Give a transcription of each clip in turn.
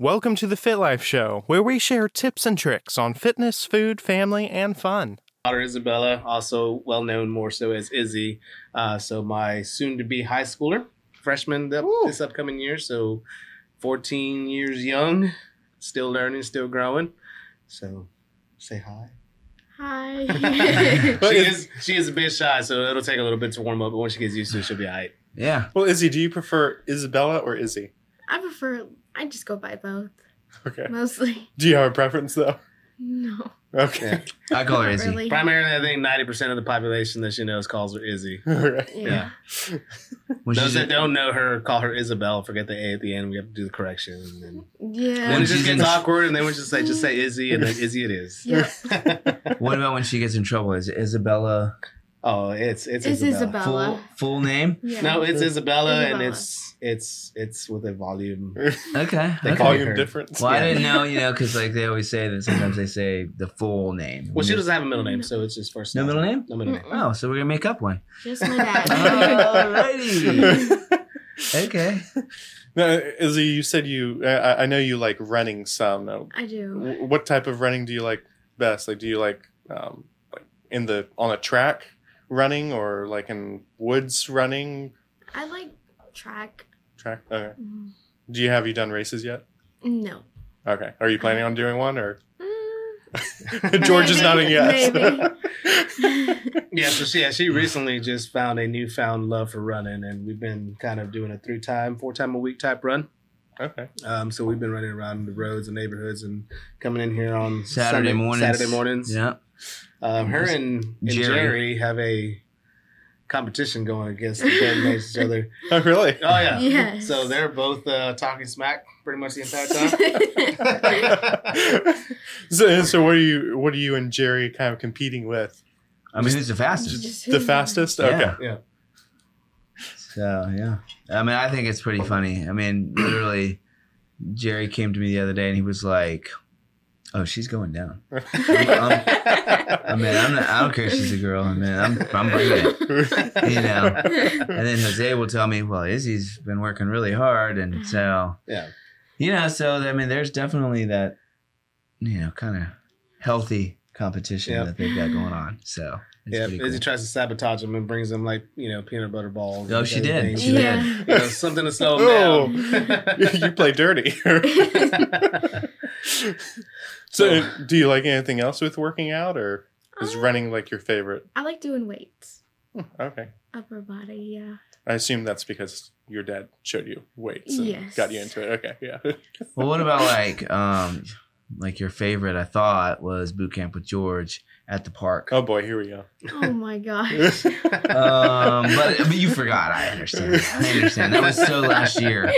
Welcome to the Fit Life Show, where we share tips and tricks on fitness, food, family, and fun. daughter Isabella, also well known more so as Izzy. Uh, so my soon to be high schooler, freshman th- this upcoming year. So 14 years young, still learning, still growing. So say hi. Hi. She is- is she is a bit shy, so it'll take a little bit to warm up. But once she gets used to it, she'll be all right. Yeah. Well, Izzy, do you prefer Isabella or Izzy? I prefer. I just go by both Okay. mostly. Do you have a preference though? No. Okay. I call her not Izzy. really. Primarily, I think 90% of the population that she knows calls her Izzy. Alright. Yeah. When Those she's that in- don't know her call her Isabel. Forget the A at the end. We have to do the correction. And then, Yeah. then it just she's gets awkward, and then we just say just say Izzy, and then Izzy it is. Yeah. what about when she gets in trouble? Is it Isabella oh, it's it's, It's Isabella. full Isabella. full name? Yeah. No, it's Isabella, and it's it's it's with a volume. Okay. They okay. Volume her. difference. Well, I didn't know, you know, because like they always say that sometimes they say the full name. Well, she doesn't have a middle name, so it's just first. No middle name? No middle name. Oh, so we're gonna make up one. Just my dad. Alrighty. okay. Now, Izzy, you said you. I, I know you like running some. Now, I do. what type of running do you like best? Like, do you like um, like in the on a track running or like in woods running I like track. track? Okay. Mm, Do you have you done races yet? No. Okay. Are you planning on doing one or? Mm, George is Maybe, nodding yes. Yeah, so she yeah, she recently just found a newfound love for running, and we've been kind of doing a three time, four time a week type run. okay. Um, so we've been running around the roads and neighborhoods, and coming in here on Saturday Sunday- mornings. Saturday mornings. Yeah. Um, her and, and Jerry. Jerry. have a competition going against each other. Oh, really? Oh yeah. Yes. So they're both uh, talking smack pretty much the entire time. so, so what are you? What are you and Jerry kind of competing with? I mean, who's the fastest? The fastest? Yeah. Okay. Yeah. So yeah, I mean, I think it's pretty funny. I mean, literally, Jerry came to me the other day and he was like, "Oh, she's going down." I mean, I'm not, I don't care if she's a girl. I mean, I'm I'm bringing it. You know. And then Jose will tell me, "Well, Izzy's been working really hard," and mm-hmm. so Yeah. you know, so I mean, there's definitely that, you know, kind of healthy competition Yep. that they've got going on. So it's Yeah, Izzy cool. tries to sabotage him and brings him like you know peanut butter balls. Oh, she did. everything. She Yeah. did. You know, something to slow Oh. him down. you play dirty. so, do you like anything else with working out, or is Uh, running like your favorite? I like doing weights. Okay. Upper body, yeah. I assume that's because your dad showed you weights and Yes. got you into it. Okay, yeah. Well, what about like, um, like your favorite? I thought was boot camp with George at the park. oh boy, here we go. Oh my gosh. Um, but but you forgot. I understand. I understand. That was so last year.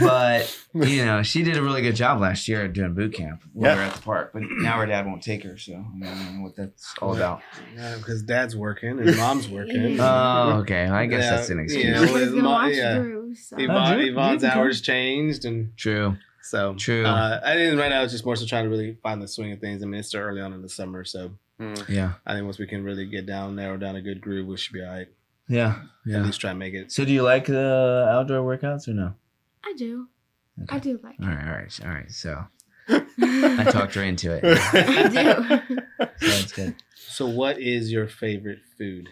But you know, she did a really good job last year at doing boot camp when Yeah. we were at the park. But now her dad won't take her, so I don't know what that's all about. Yeah, because dad's working and mom's working. Oh, okay. I guess Yeah, that's an excuse. yeah. Nobody's with gonna my- watch yeah. Drew. So. Oh, Yvonne, Yvonne's hours changed, and True. So True. Uh, I think right now it's just more so trying to really find the swing of things. I mean, it's still early on in the summer, so Mm. Yeah. I think once we can really get down, narrow down a good groove, we should be all right. Yeah. At Yeah. least try and make it. So, do you like the outdoor workouts or no? I do. Okay. I do like All it. right. All right. All right. So I talked her into it. I do. So that's good. So, what is your favorite food?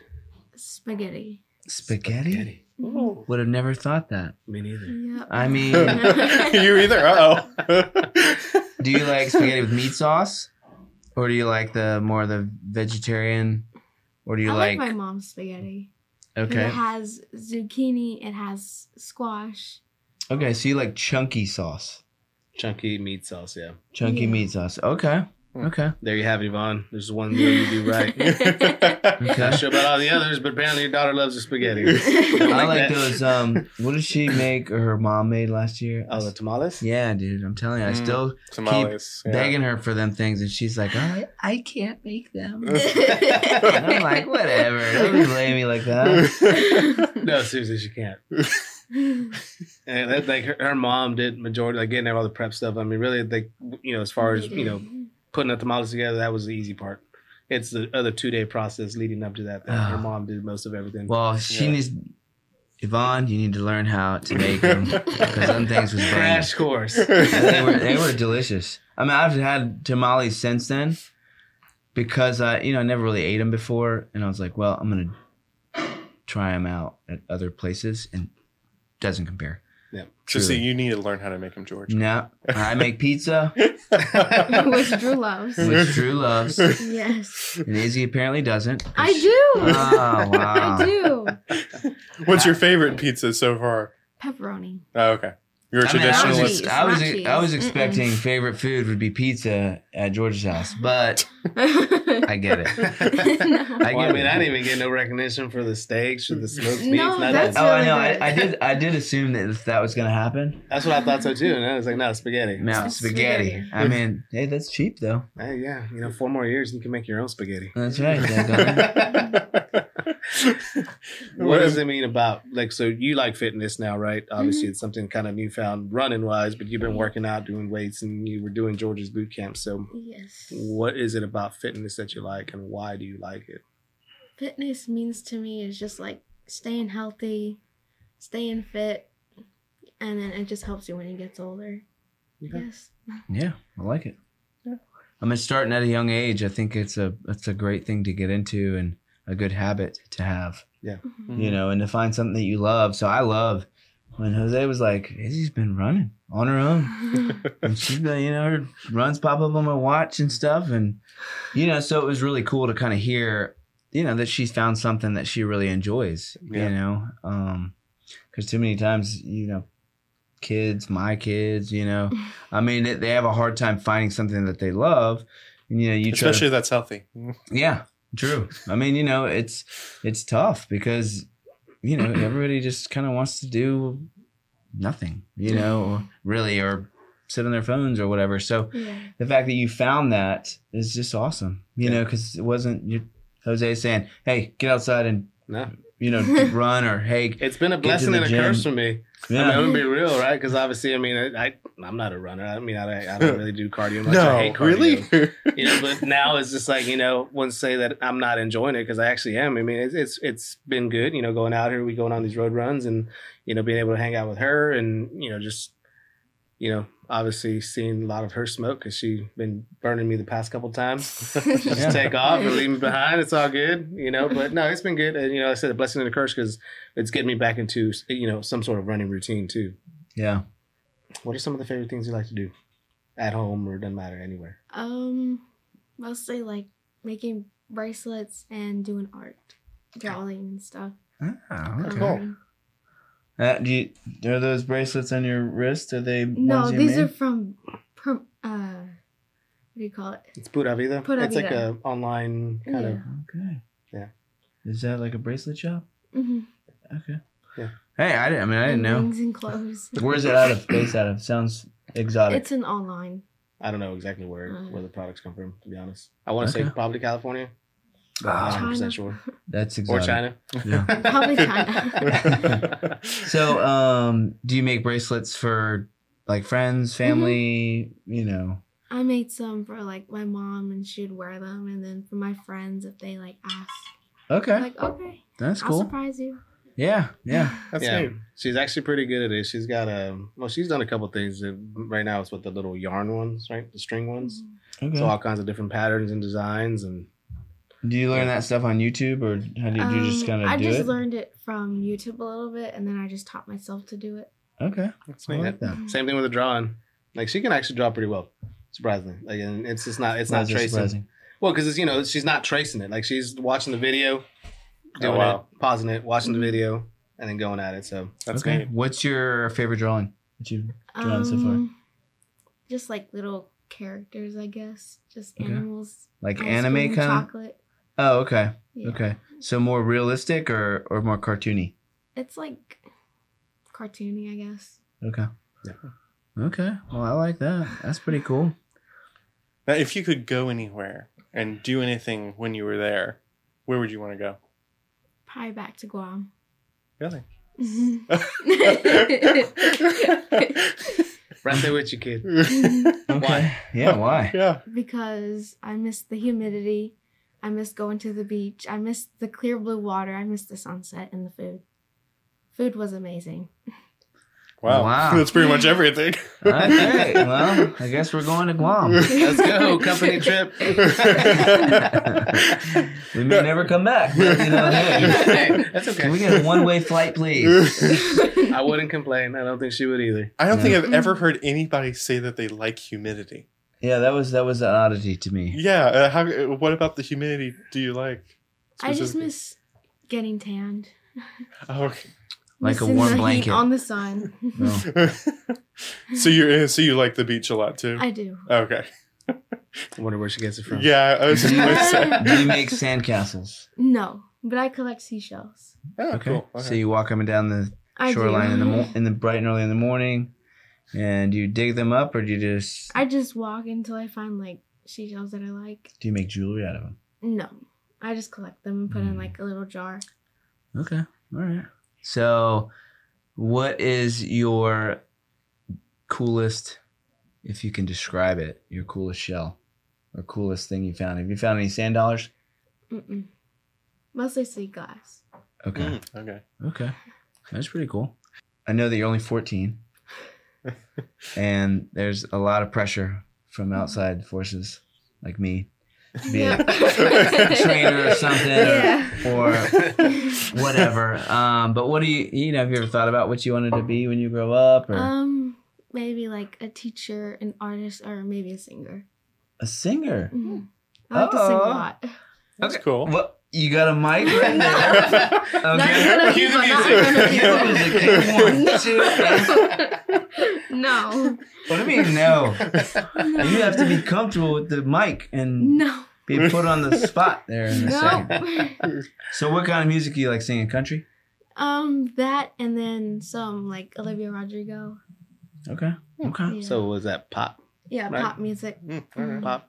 Spaghetti. Spaghetti? Ooh. Would have never thought that. Me neither. Yep. I mean, you either. Uh oh. do you like spaghetti with meat sauce, or do you like the more the vegetarian, or do you I like? like, my mom's spaghetti? okay, It has zucchini. It has squash. okay. So you like chunky sauce, Chunky meat sauce, yeah. chunky Yeah. meat sauce. Okay, okay, There you have it, Yvonne. There's one meal you do right. okay. Not sure about all the others, but apparently your daughter loves the spaghetti. I like like those. Um, what did she make? Or her mom made last year? Oh, the tamales? yeah, dude. I'm telling you, I Mm. still Tamales. yeah. begging her for them things, and she's like, I, I can't make them. and I'm like, whatever. Don't blame me like that. No, seriously, she can't. And that, like her, her mom did majority, like getting all the prep stuff. I mean, really, like you know, as far as you know, putting the tamales together, that was the easy part. It's the other two day process leading up to that. that her Ah. mom did most of everything. Well, she Yeah. needs. Yvonne, you need to learn how to make them because some things was banging. Crash course. they were they were delicious. I mean, I've had tamales since then because I, you know, I never really ate them before, and I was like, well, I'm gonna try them out at other places, and doesn't compare. So see, you need to learn how to make them, George. No, I make pizza, Which Drew loves. which Drew loves, Yes. and Izzy apparently doesn't. I do. Oh wow! I do. What's your favorite pizza so far? Pepperoni. Oh, okay. You're a I, mean, I was, traditionalist. cheese, ex- I was, not. I was Mm-mm. expecting favorite food would be pizza at George's house, but I get it. I well, I mean, it. I didn't even get no recognition for the steaks or the smoked meats. No, that's that. Oh, I know. I. I did. I did assume that that was gonna happen. That's what I thought so too. And I was like, no, spaghetti. No, spaghetti. spaghetti. I mean, hey, that's cheap though. Hey, yeah, you know, four more years and you can make your own spaghetti. That's right. daggone. What does it mean about like so you like fitness now, right? Obviously mm-hmm. it's something kind of newfound running wise, but you've been working out, doing weights and you were doing George's boot camp. So yes. what is it about fitness that you like and why do you like it? Fitness means to me is just like staying healthy, staying fit, and then it just helps you when you get older. Okay. Yes. Yeah, I like it. Yeah. I mean, starting at a young age, I think it's a it's a great thing to get into and a good habit to have. Mm-hmm. You know, and to find something that you love. So I love when Jose was like, "Izzy's been running on her own." and she's been, you know, her runs pop up on my watch and stuff, and you know, so it was really cool to kind of hear, you know, that she's found something that she really enjoys. Yeah. You know, um, because too many times, you know, kids, my kids, you know, I mean, they- they have a hard time finding something that they love, and you know, you try to Especially that's healthy. yeah, true. I mean, you know, it's it's tough because you know everybody just kind of wants to do nothing, you know, really, or sit on their phones or whatever. So yeah. the fact that you found that is just awesome, you know, because it wasn't you, Jose saying, "Hey, get outside and No. you know run," or "Hey, It's been a blessing and a curse for me. I mean, I'm gonna be real, right? Because obviously, I mean, I, I I'm not a runner. I mean, I, I don't really do cardio much. I no, hate cardio. really? you know, but now it's just like you know, wouldn't say that I'm not enjoying it because I actually am. I mean, it's it's it's been good. You know, going out here, we going on these road runs, and you know, being able to hang out with her, and you know, just you know, obviously seeing a lot of her smoke because she's been burning me the past couple times. just Yeah. take off and leave me behind. It's all good, you know. But no, it's been good, and you know, I said a blessing and a curse because it's getting me back into you know some sort of running routine too. yeah." What are some of the favorite things you like to do at home or doesn't matter anywhere? Um, mostly like making bracelets and doing art, drawing and stuff. Ah, okay. Cool. coloring. Uh, do you, are those bracelets on your wrist? Are they No, ones you these made? are from, from uh, what do you call it? It's Pura Vida. Pura it's like Vida. a online kind of Okay. Yeah. Is that like a bracelet shop? Mm-hmm. Okay. Yeah. Hey, I didn't. I mean, I didn't know. Rings and clothes. Where's it out of? Based out of? Sounds exotic. It's an online. I don't know exactly where Uh. where the products come from. To be honest, I want to Okay. say probably California. Not Ah, 100 China. percent sure. that's exactly. Or. China. Yeah. Probably China. So, um, do you make bracelets for like friends, family? You know. I made some for like my mom, and she'd wear them, and then for my friends if they like ask. Okay, I'm like, okay, that's I'll cool. surprise you. Yeah, yeah. That's yeah, neat. she's actually pretty good at it. She's got a well, she's done a couple things. Uh, Right now, it's with the little yarn ones, right? The string ones. Okay. So all kinds of different patterns and designs, and do you learn that stuff on YouTube, or how did you just Um, kind of I do just it? learned it from YouTube a little bit, and then I just taught myself to do it. Okay, That's I neat. like that. same thing with the drawing. Like she can actually draw pretty well, surprisingly. Like, and it's just not it's Why not tracing. surprising? Well, because it's you know she's not tracing it. Like she's watching the video, doing Oh, wow. it, pausing it, watching the video, and then going at it. So That's okay. neat. What's your favorite drawing that you've drawn so far? Um, Just like little characters, I guess. Just Okay. animals. Like anime kind of? chocolate. Oh, okay. Yeah. Okay. So more realistic or or more cartoony? It's like cartoony, I guess. Okay. Yeah. Okay. Well, I like that. That's pretty cool. Now, if you could go anywhere and do anything when you were there, where would you want to go? Probably back to Guam. Really? right there with you, kid. Okay. Yeah. Why? Yeah. because I miss the humidity. I miss going to the beach. I miss the clear blue water. I miss the sunset and the food. Food was amazing. Wow. Wow. That's pretty much everything. Okay, well, I guess we're going to Guam. Let's go company trip. we may never come back, but you know, hey, Hey, that's can we get a one-way flight, please? I wouldn't complain. I don't think she would either. I don't think I've ever heard anybody say that they like humidity. Yeah, that was that was an oddity to me. Yeah. Uh, how? uh, What about the humidity? Do you like? I just miss getting tanned. Oh, okay. Like a warm the heat blanket. on the sun. No. so you so you like the beach a lot too? I do. okay. I wonder where she gets it from. Yeah, I was just gonna say. Do you make sandcastles? No, but I collect seashells. Oh, Okay. cool. Okay. So you walk up and down the shoreline do. in the mo- in the bright and early in the morning, and do you dig them up, or do you just I just walk until I find like seashells that I like. do you make jewelry out of them? No, I just collect them and put Mm. in like a little jar. Okay. All right. So, what is your coolest, if you can describe it, your coolest shell or coolest thing you found? Have you found any sand dollars? Mm-mm. Mostly sea glass. Okay. Mm, okay. Okay. That's pretty cool. I know that you're only 14, and there's a lot of pressure from outside forces like me to be a trainer or something Yeah. or, or whatever. Um, but what do you, you know, have you ever thought about what you wanted to be when you grow up or Um, maybe like a teacher, an artist, or maybe a singer. a singer? Mhm. I like to sing a Oh. lot. That's cool. Well, you got a mic right there. Not Okay. in front of Cue the people, not music. in Cue the front of music. people. One, two, no, What do you mean, no? You have to be comfortable with the mic and no, be put on the spot there in a second. So, what kind of music do you like singing? Country? um, that and then some like Olivia Rodrigo. Okay. Okay. Yeah. So was that pop? yeah, right. pop music. Mm, alright. Pop.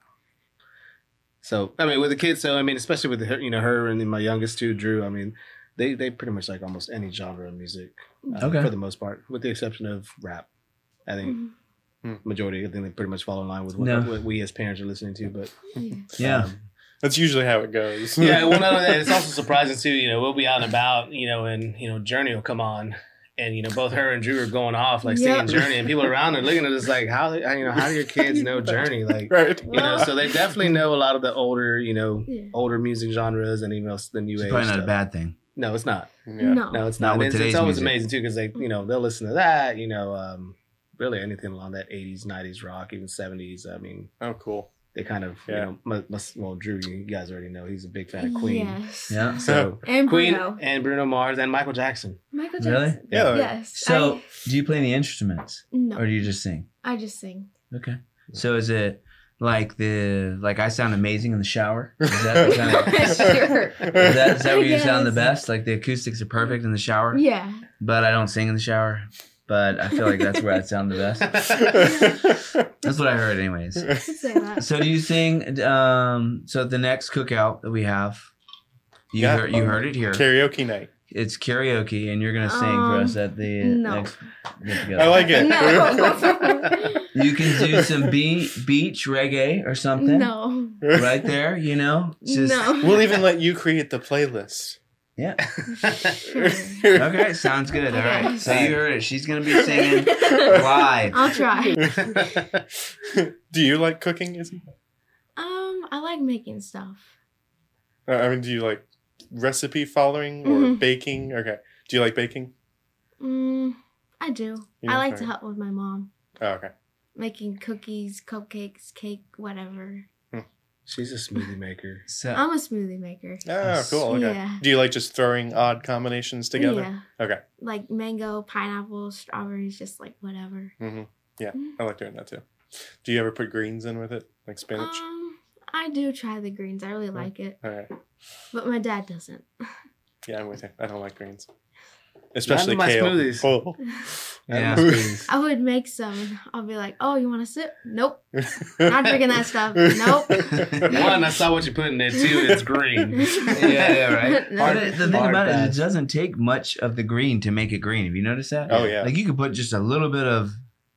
So I mean, with the kids, so I mean, especially with her, you know, her and then my youngest two, Drew. I mean, they they pretty much like almost any genre of music, uh, Okay. for the most part, with the exception of rap. I think Mhm. majority, I think they pretty much fall in line with what, No. what we as parents are listening to. But Yeah. Yeah. um, That's usually how it goes. yeah, well, not only that, it's also surprising too. You know, we'll be out and about, you know, and you know, Journey will come on, and you know, both her and Drew are going off like Yeah. singing Journey, and people around are looking at us like, how, how you know, how do your kids know Journey? Like, right. you know, so they definitely know a lot of the older, you know, Yeah. older music genres and even the new It's age. probably not a bad thing. No, it's not. Yeah. No. No, it's Not not. with It's, it's always music. amazing too because they, you know, they'll listen to that. You know, um, really anything along that '80s, '90s rock, even '70s. I mean, Oh, cool. they kind of, Yeah. you know, must, must, well, Drew, you guys already know he's a big fan of Queen. Yes. Yeah. So And Queen Bruno. and Bruno Mars and Michael Jackson. Michael Really? Jackson. Yeah. Yes. So, I, do you play any instruments no, or do you just sing? I just sing. Okay. So, is it like the like I sound amazing in the shower? Is that the kind of, is sure. that, is that where you sound the best? Like the acoustics are perfect in the shower, Yeah. but I don't sing in the shower. But I feel like that's where I sound the best. That's what I heard, anyways. I could say that. So do you sing? Um, so the next cookout that we have, you Yeah. heard you heard it here. Karaoke night. It's karaoke, and you're gonna sing for Um, us at the no. next get together. I like it. No. You can do some be- beach reggae or something no. right there. You know, just no. We'll even let you create the playlist. Yeah. Okay, sounds good. All right. So you heard it. She's gonna be singing live. I'll try. do you like cooking, Izzy? Um, I like making stuff. Uh, I mean, do you like recipe following or Mhm. baking? Okay. Do you like baking? Mm, I do. Yeah, I like to help with my mom Oh, okay. making cookies, cupcakes, cake, whatever. She's a smoothie maker. So I'm a smoothie maker. Oh, cool. Okay. Yeah. Do you like just throwing odd combinations together? Yeah. Okay. Like mango, pineapple, strawberries, just like whatever. Mm-hmm. Yeah, Mm. I like doing that too. Do you ever put greens in with it, like spinach? Um, I do try the greens. I really Yeah. like it, All right. but my dad doesn't. Yeah, I'm with you. I don't like greens, especially my kale. smoothies. Oh. Yeah. I would make some. and I'll be like, "Oh, you want a sip? Nope. Not drinking that stuff. Nope. One, I saw what you put in there. Two, it's green. yeah, yeah, right. No. But the thing Hard about it, pass. it doesn't take much of the green to make it green. Have you noticed that? Oh, yeah. Like you could put just a little bit of.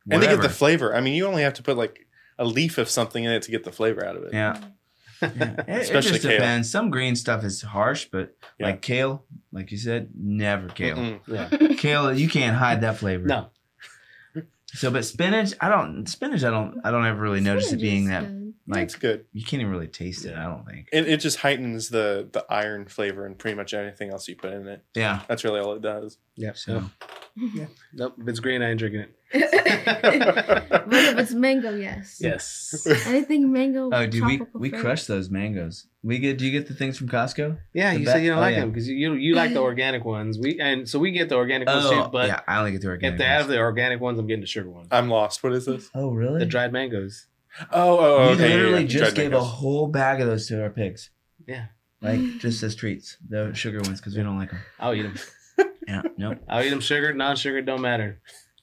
and they get the flavor. I mean, you only have to put like a leaf of something in it to get the flavor out of it. Yeah. Yeah, it, it just kale. depends. Some green stuff is harsh, but Yeah. like kale, like you said, never kale. Mm-mm. Yeah. Kale, you can't hide that flavor. No. So, but spinach, I don't. Spinach, I don't. I don't ever really notice it being that. good. Like it's good. you can't even really taste it. I don't think. It, it just heightens the the iron flavor and pretty much anything else you put in it. Yeah. That's really all it does. Yeah. So Nope. If it's green, I ain't drinking it. but if it's mango, yes. Yes. Anything mango. Oh, do we we fruit. crush those mangoes? We get. Do you get the things from Costco? Yeah, The you ba- said you don't oh, like yeah. them because you, you you like the organic ones. We and so we get the organic ones Oh, too. But yeah, I only get the organic. if they ones. have the organic ones, I'm getting the sugar ones. I'm lost. What is this? oh, really? The dried mangoes. Oh, oh, oh we okay. yeah, literally yeah. just Dried gave a whole bag of those to our pigs. Yeah. Like just as treats, the sugar ones, because we don't like them. I'll eat them. Yeah. Nope. I'll eat them sugar, non-sugar, don't matter.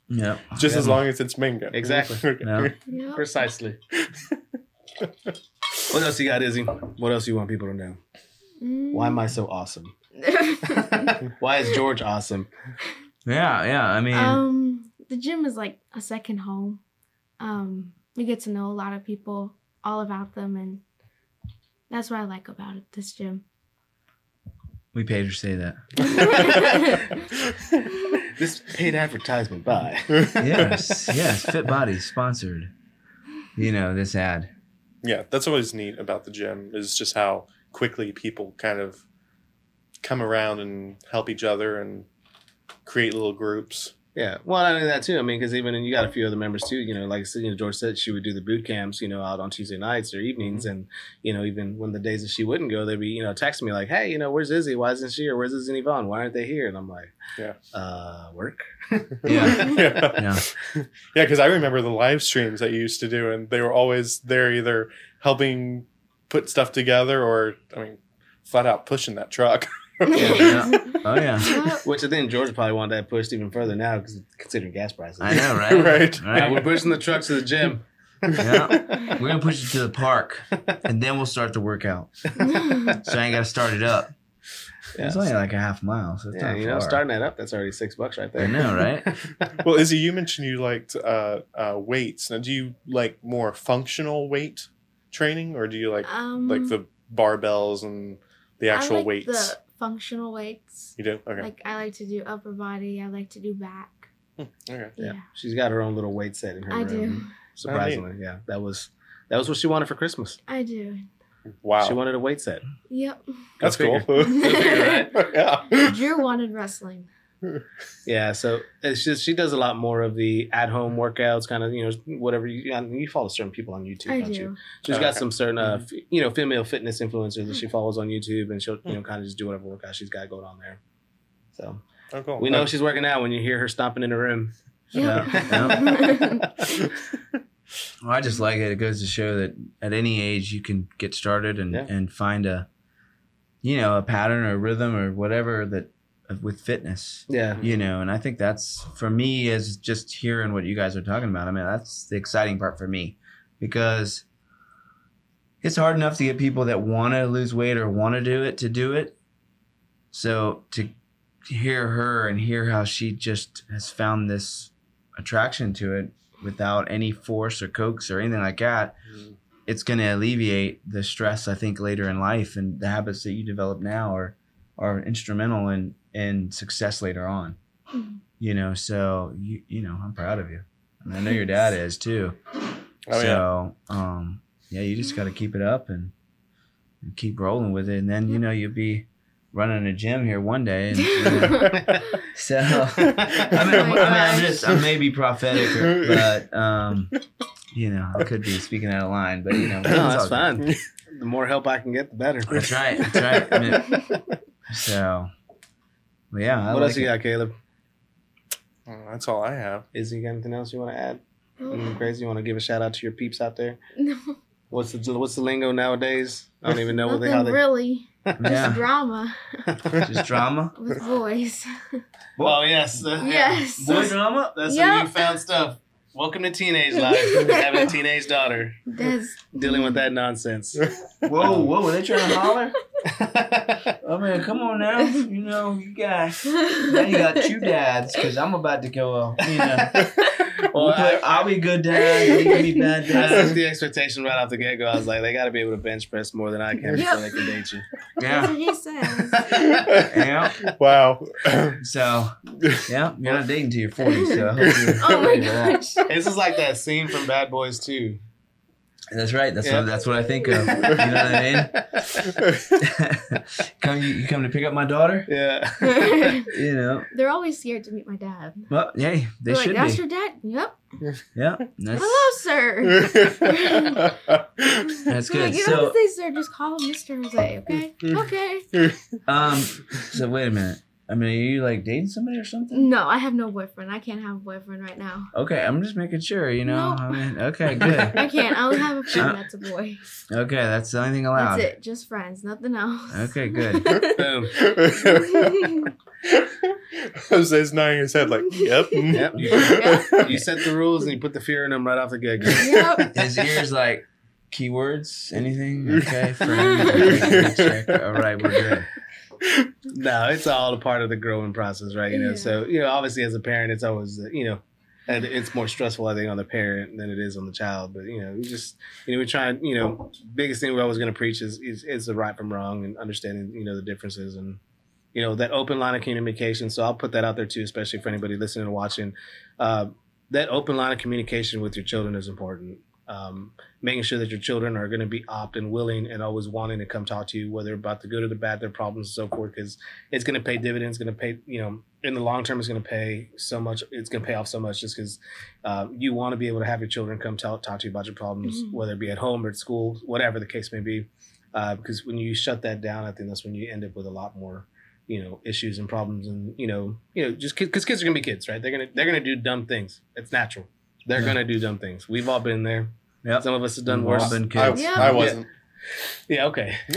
Yeah. just as long as it's mango. Exactly. Okay. No. Yep. Precisely. what else you got, Izzy? What else you want people to know? Why am I so awesome? Why is George awesome? Yeah. Yeah. I mean, um, the gym is like a second home. Um, we get to know a lot of people, all about them, and that's what I like about it. This gym. We paid her to say that. This paid advertisement by. Yes. yes. Fit Body sponsored. You know this ad. yeah, that's always neat about the gym is just how quickly people kind of come around and help each other and create little groups. Yeah, well, I know that too. I mean, because even you got a few other members too. You know, like I said, you know, George said she would do the boot camps, you know, out on Tuesday nights or evenings, and you know, even when the days that she wouldn't go, they'd be, you know, texting me like, "Hey, you know, where's Izzy? Why isn't she? Or where's Izzy and Yvonne? Why aren't they here?" And I'm like, Yeah. uh, work." Yeah. yeah. Yeah. Yeah, because I remember the live streams that you used to do, and they were always there either helping put stuff together or, I mean, flat out pushing that truck. Yeah. Oh yeah. Which I think George probably wanted that pushed even further now, because considering gas prices. I know, right? Right. Yeah, we're pushing the trucks to the gym. Yeah. We're gonna push it to the park, and then we'll start the workout. So I ain't gotta start it up. Yeah, It's only like a half mile, so it's yeah not you know, far. starting that up, that's already six bucks right there. I know, right? well, Izzy, you mentioned you liked uh, uh, weights. Now, do you like more functional weight training, or do you like um, like the barbells and the actual I like weights? The functional weights. You do? Okay. Like I like to do upper body. I like to do back. Hmm, okay. Yeah, Yeah, she's got her own little weight set in her I room. Oh, do. Surprisingly, yeah, that was that was what she wanted for Christmas. I do. Wow. She wanted a weight set. Yep. That's Go cool. figure, yeah. Drew wanted wrestling. Yeah, so it's just she does a lot more of the at home workouts, kind of you know whatever you I mean, you follow certain people on YouTube, I don't do. you? She's Oh, got some certain uh mm-hmm. f- you know female fitness influencers that she mm-hmm. follows on YouTube, and she'll you know mm. kind of just do whatever workout she's got going on there. So Oh, cool. we know she's working out when you hear her stomping in the room. Yep. Well, I just like it. It goes to show that at any age you can get started and Yeah. and find a, you know, a pattern or rhythm or whatever that with fitness. Yeah, You know, and I think that's for me is just hearing what you guys are talking about. I mean, that's the exciting part for me because it's hard enough to get people that want to lose weight or want to do it to do it. So to hear her and hear how she just has found this attraction to it without any force or coax or anything like that, mm-hmm. it's going to alleviate the stress I think later in life and the habits that you develop now are are instrumental in in success later on. Mhm. You know, so you you know, I'm proud of you. And I know your dad is too. Oh, yeah. so um yeah, you just got to keep it up and, and keep rolling with it and then you know you'll be running a gym here one day and you know, so I mean, I mean, Oh my I'm gosh. just I may be prophetic, or, but um, you know, I could be speaking out of line, but you know, no, it's that's fine. good. the more help I can get, the better. That's right. That's right. I mean, so, well, yeah. I what like else you it. got, Caleb? Oh, that's all I have. Is you got anything else you want to add? Anything crazy? You want to give a shout out to your peeps out there? No, What's the what's the lingo nowadays? I don't even know what they how nothing they. really. Just drama just drama. with boys. Oh yes, uh, Yes. Boy drama. That's Yeah. some newfound stuff. Welcome to teenage life. Having a teenage daughter, That's dealing with that nonsense. Whoa, whoa! Were they trying to holler? I mean, come on now. You know, you guys. Now you got two dads because I'm about to go. Uh, you know. Well, We'll I- I'll be good dad. You can be bad I set dad. the expectation right off the get go. I was like, they got to be able to bench press more than I can before they can date you. That's Yeah. what he says. Yeah. wow. So yeah, you're not dating till you're 40. So I hope you're Oh my ready for that. gosh. This is like that scene from Bad Boys 2. That's right. That's Yeah. what that's what I think of. You know what I mean? come you, you come to pick up my daughter? Yeah. You know. They're always scared to meet my dad. Well, hey, they They're like, should that's be. your dad? Yep. Yeah. That's Hello, sir. that's I'm like, good. you don't So have to say sir, just call him Mr. Jose, okay? Okay. um so wait a minute. I mean, are you like dating somebody or something? No, I have no boyfriend. I can't have a boyfriend right now. Okay, I'm just making sure, you know. Nope. I mean, okay, good. I can't. I only have a friend uh, that's a boy. Okay, that's the only thing allowed. That's it. Just friends, nothing else. Okay, good. Boom. Jose's nodding his head like, yep. Yep. You, Yeah. you set the rules and you put the fear in him right off the get go. yep. His ears like keywords, anything? Okay, friend. Okay, check. All right, we're good. No, it's all a part of the growing process, right? You know, Yeah. so you know, obviously as a parent, it's always you know, and it's more stressful I think on the parent than it is on the child. But you know, we just you know we try and you know, biggest thing we're always going to preach is, is is the right from wrong and understanding you know the differences and you know that open line of communication. So I'll put that out there too, especially for anybody listening and watching. Uh, that open line of communication with your children is important. Um, making sure that your children are going to be opt and willing and always wanting to come talk to you, whether about the good or the bad, their problems and so forth, because it's going to pay dividends. Going to pay, you know, in the long term, it's going to pay so much. It's going to pay off so much just because uh, you want to be able to have your children come tell, talk to you about your problems, Mhm. whether it be at home or at school, whatever the case may be. Uh, because when you shut that down, I think that's when you end up with a lot more, you know, issues and problems, and you know, you know, just because kids are gonna be kids, right? They're gonna they're gonna do dumb things. It's natural. They're Yeah. gonna do dumb things. We've all been there. Yep. Some of us have done We've worse. been I, kids. Yeah. I wasn't. Yeah, okay. you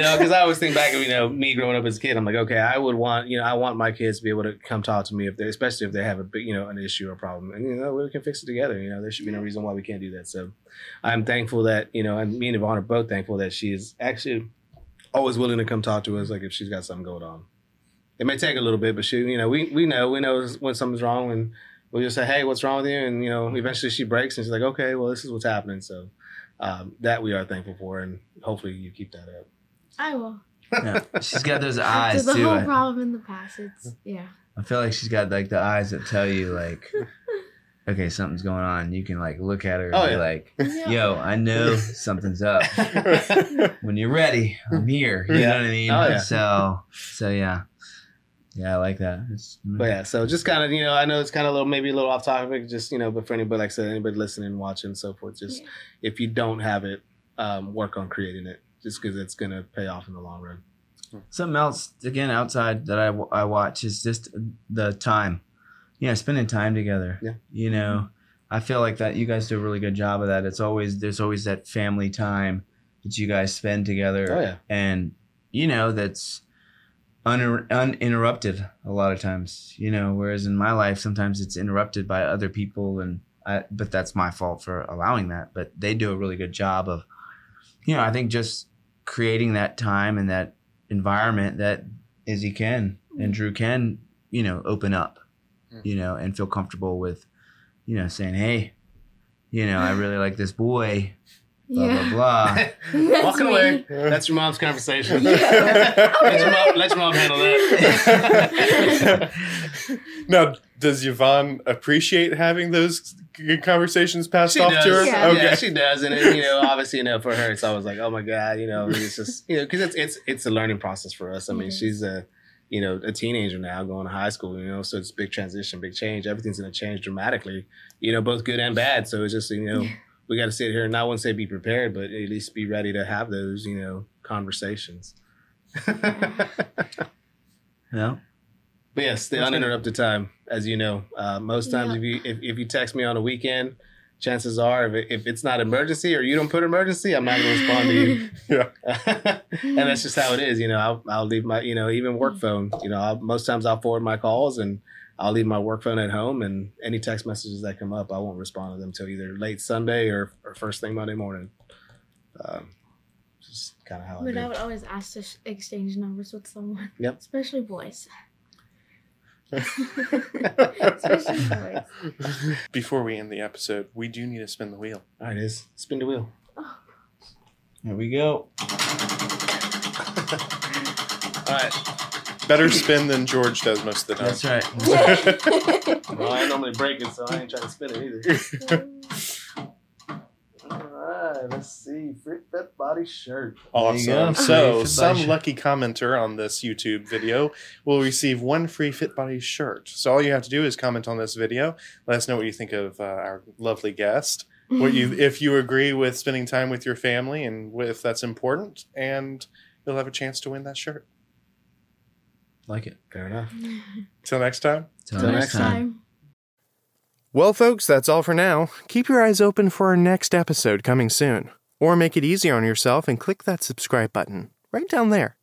know, because I always think back of you know me growing up as a kid. I'm like, okay, I would want you know I want my kids to be able to come talk to me if they, especially if they have a big you know an issue or problem, and you know we can fix it together. You know, there should be no reason why we can't do that. So, I'm thankful that you know, and me and Yvonne are both thankful that she is actually always willing to come talk to us, like if she's got something going on. It may take a little bit, but she, you know, we we know we know when something's wrong, and we'll just say, hey, what's wrong with you? And you know, eventually she breaks, and she's like, okay, well, this is what's happening. So. Um, that we are thankful for, and hopefully you keep that up. I will. Yeah. She's got those After eyes the too. whole I, problem in the past, it's yeah. I feel like she's got like the eyes that tell you like, okay, something's going on. You can like look at her and Oh, be yeah. like, Yeah. yo, I know something's up. When you're ready, I'm here. You Yeah. know what I mean? Oh, yeah. So, so yeah, yeah, I like that. It's, But yeah, so just kind of you know, I know it's kind of a little maybe a little off topic, just you know, but for anybody like I said, anybody listening, watching, and so forth, just Yeah. if you don't have it, um, work on creating it, just because it's gonna pay off in the long run. Something else again outside that I, I watch is just the time, you know, spending time together. Yeah. You know, I feel like that you guys do a really good job of that. It's always there's always that family time that you guys spend together, Oh yeah, and you know that's un- uninterrupted a lot of times. You know, whereas in my life sometimes it's interrupted by other people, and I, but that's my fault for allowing that. But they do a really good job of, you know, I think just creating that time and that environment that Izzy can and Drew can, you know, open up, Mm. you know, and feel comfortable with, you know, saying, hey, you know, I really like this boy, blah Yeah. blah blah. Walking me. away. That's your mom's conversation. Yeah. let, your mom, let your mom handle that. now, does Yvonne appreciate having those conversations passed She off does. to her? Yeah. Okay. Yeah, she does, and it, you know, obviously, you know, for her, it's always like, oh my god, you know, it's just, you know, because it's it's it's a learning process for us. I mean, It is. she's a, you know, a teenager now, going to high school, you know, so it's big transition, big change. Everything's going to change dramatically, you know, both good and bad. So it's just, you know, we got to sit here and not want to say be prepared, but at least be ready to have those, you know, conversations. Yeah. But yes, the That's good. uninterrupted time, as you know, uh, most times Yeah. if you if, if you text me on a weekend, chances are if, it, if it's not emergency or you don't put emergency, I'm not going to respond to you. Yeah. and that's just how it is, you know. I'll, I'll leave my, you know, even work phone. You know, I'll, most times I'll forward my calls and I'll leave my work phone at home, and any text messages that come up, I won't respond to them until either late Sunday or, or first thing Monday morning. Um, just kind of how I But I do. would always ask to exchange numbers with someone. Yep. Especially boys. Especially boys. Before we end the episode, we do need to spin the wheel. All right, is spin the wheel. Here we go. All right. Better spin than George does most of the time. That's right. Well, I normally break it, so I ain't trying to spin it either. All right, let's see. Fit Fit Body shirt. Awesome. So, some lucky commenter on this YouTube video will receive one free Fit Body shirt. So, all you have to do is comment on this video. Let us know what you think of uh, our lovely guest. What you, if you agree with spending time with your family and if that's important, and you'll have a chance to win that shirt. Like it. Fair enough. Till next time. Till, Till next next time. Well, folks, that's all for now. Keep your eyes open for our next episode coming soon. Or make it easier on yourself and click that subscribe button right down there.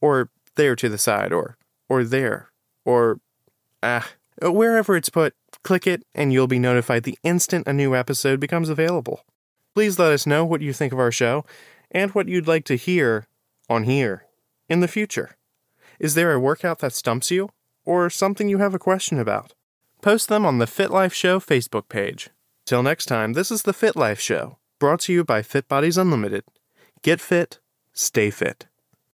Or there to the side, or or there. Or ah, wherever it's put, click it and you'll be notified the instant a new episode becomes available. Please let us know what you think of our show and what you'd like to hear on here in the future. Is there a workout that stumps you or something you have a question about? Post them on the Fit Life Show Facebook page. Till next time, this is the Fit Life Show, brought to you by Fit Bodies Unlimited. Get fit, stay fit.